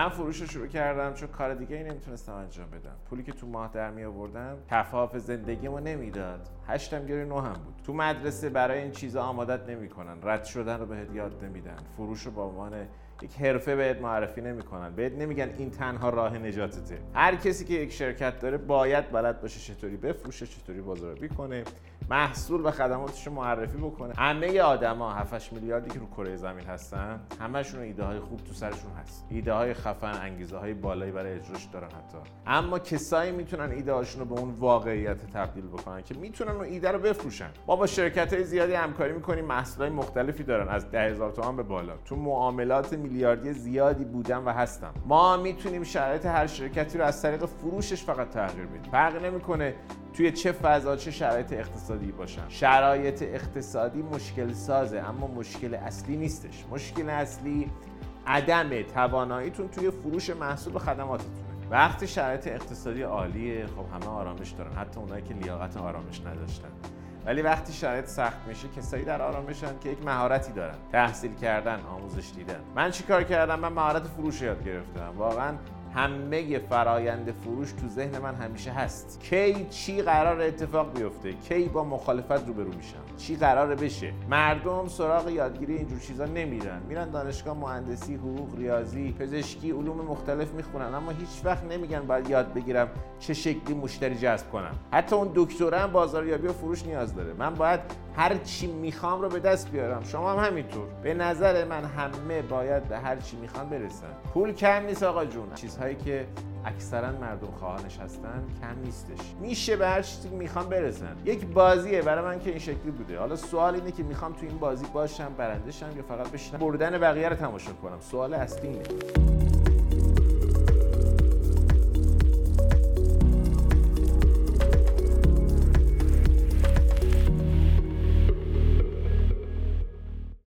من فروش رو شروع کردم چون کار دیگه ای نمی‌تونستم انجام بدم. پولی که تو ماه در می آوردم کفاف زندگیمو نمی‌داد. هشتم گیری نو هم بود. تو مدرسه برای این چیزا آمادت نمی‌کنن. رد شدن رو بهت یاد نمیدن. فروش رو به عنوان یک حرفه بهت معرفی نمی‌کنن. بهت نمیگن این تنها راه نجاتته. هر کسی که یک شرکت داره باید بلد باشه چطوری بفروشه چطوری بازاریابی کنه محصول و خدماتش رو معرفی بکنه. همه آدما 7 میلیاردی که رو کره زمین هستن همشون ایده های خوب تو سرشون هست. ایده های خفن انگیزه های بالایی برای اجراش دارن حتی. اما کسایی می‌تونن ایده هاشون رو به اون واقعیت تبدیل بکنن که می‌تونن اون ایده رو بفروشن. ما با شرکت های زیادی همکاری می‌کنیم محصول های مختلفی دارن. از 10000 تومان به بالا. تو معاملات میلیاردی زیادی بودم و هستم ما می‌تونیم شرایط هر شرکتی رو از طریق فروشش فقط تغییر بدیم. فرق نمی‌کنه توی چه فضا چه شرایط اقتصادی باشن. شرایط اقتصادی مشکل سازه اما مشکل اصلی نیستش. مشکل اصلی عدم تواناییتون توی فروش محصول و خدماتتونه وقتی شرایط اقتصادی عالیه خب همه آرامش دارن. حتی اونایی که لیاقت آرامش نداشتن. ولی وقتی شرایط سخت میشه کسایی در آرامشن که یک مهارتی دارن. تحصیل کردن آموزش دیدن. من چیکار کردم؟ من مهارت فروش یاد گرفتم. واقعا همه فرایند فروش تو ذهن من همیشه هست. کی چی قرار اتفاق بیفته؟ کی با مخالفت روبرو میشم؟ چی قراره بشه؟ مردم سراغ یادگیری اینجور چیزا نمیرن. میرن دانشگاه مهندسی حقوق ریاضی پزشکی علوم مختلف می‌خونن. اما هیچ وقت نمیگن باید یاد بگیرم چه شکلی مشتری جذب کنم. حتی اون دکترم بازاریابی و فروش نیاز داره. من باید هر چی می‌خوام رو به دست بیارم. شما هم همینطور. به نظر من همه باید به هر چی می‌خوان برسن. پول کم نیست آقا جون. چیزهایی که اکثرا مردم خواهانش هستن کم نیستش. میشه به هر چیزی می‌خوام برسن یک بازیه برای من که این شکلی بوده. حالا سوال اینه که می‌خوام تو این بازی باشم برنده شم یا فقط بشینم؟ بردن بقیه رو تماشا کنم. سوال اصلی اینه.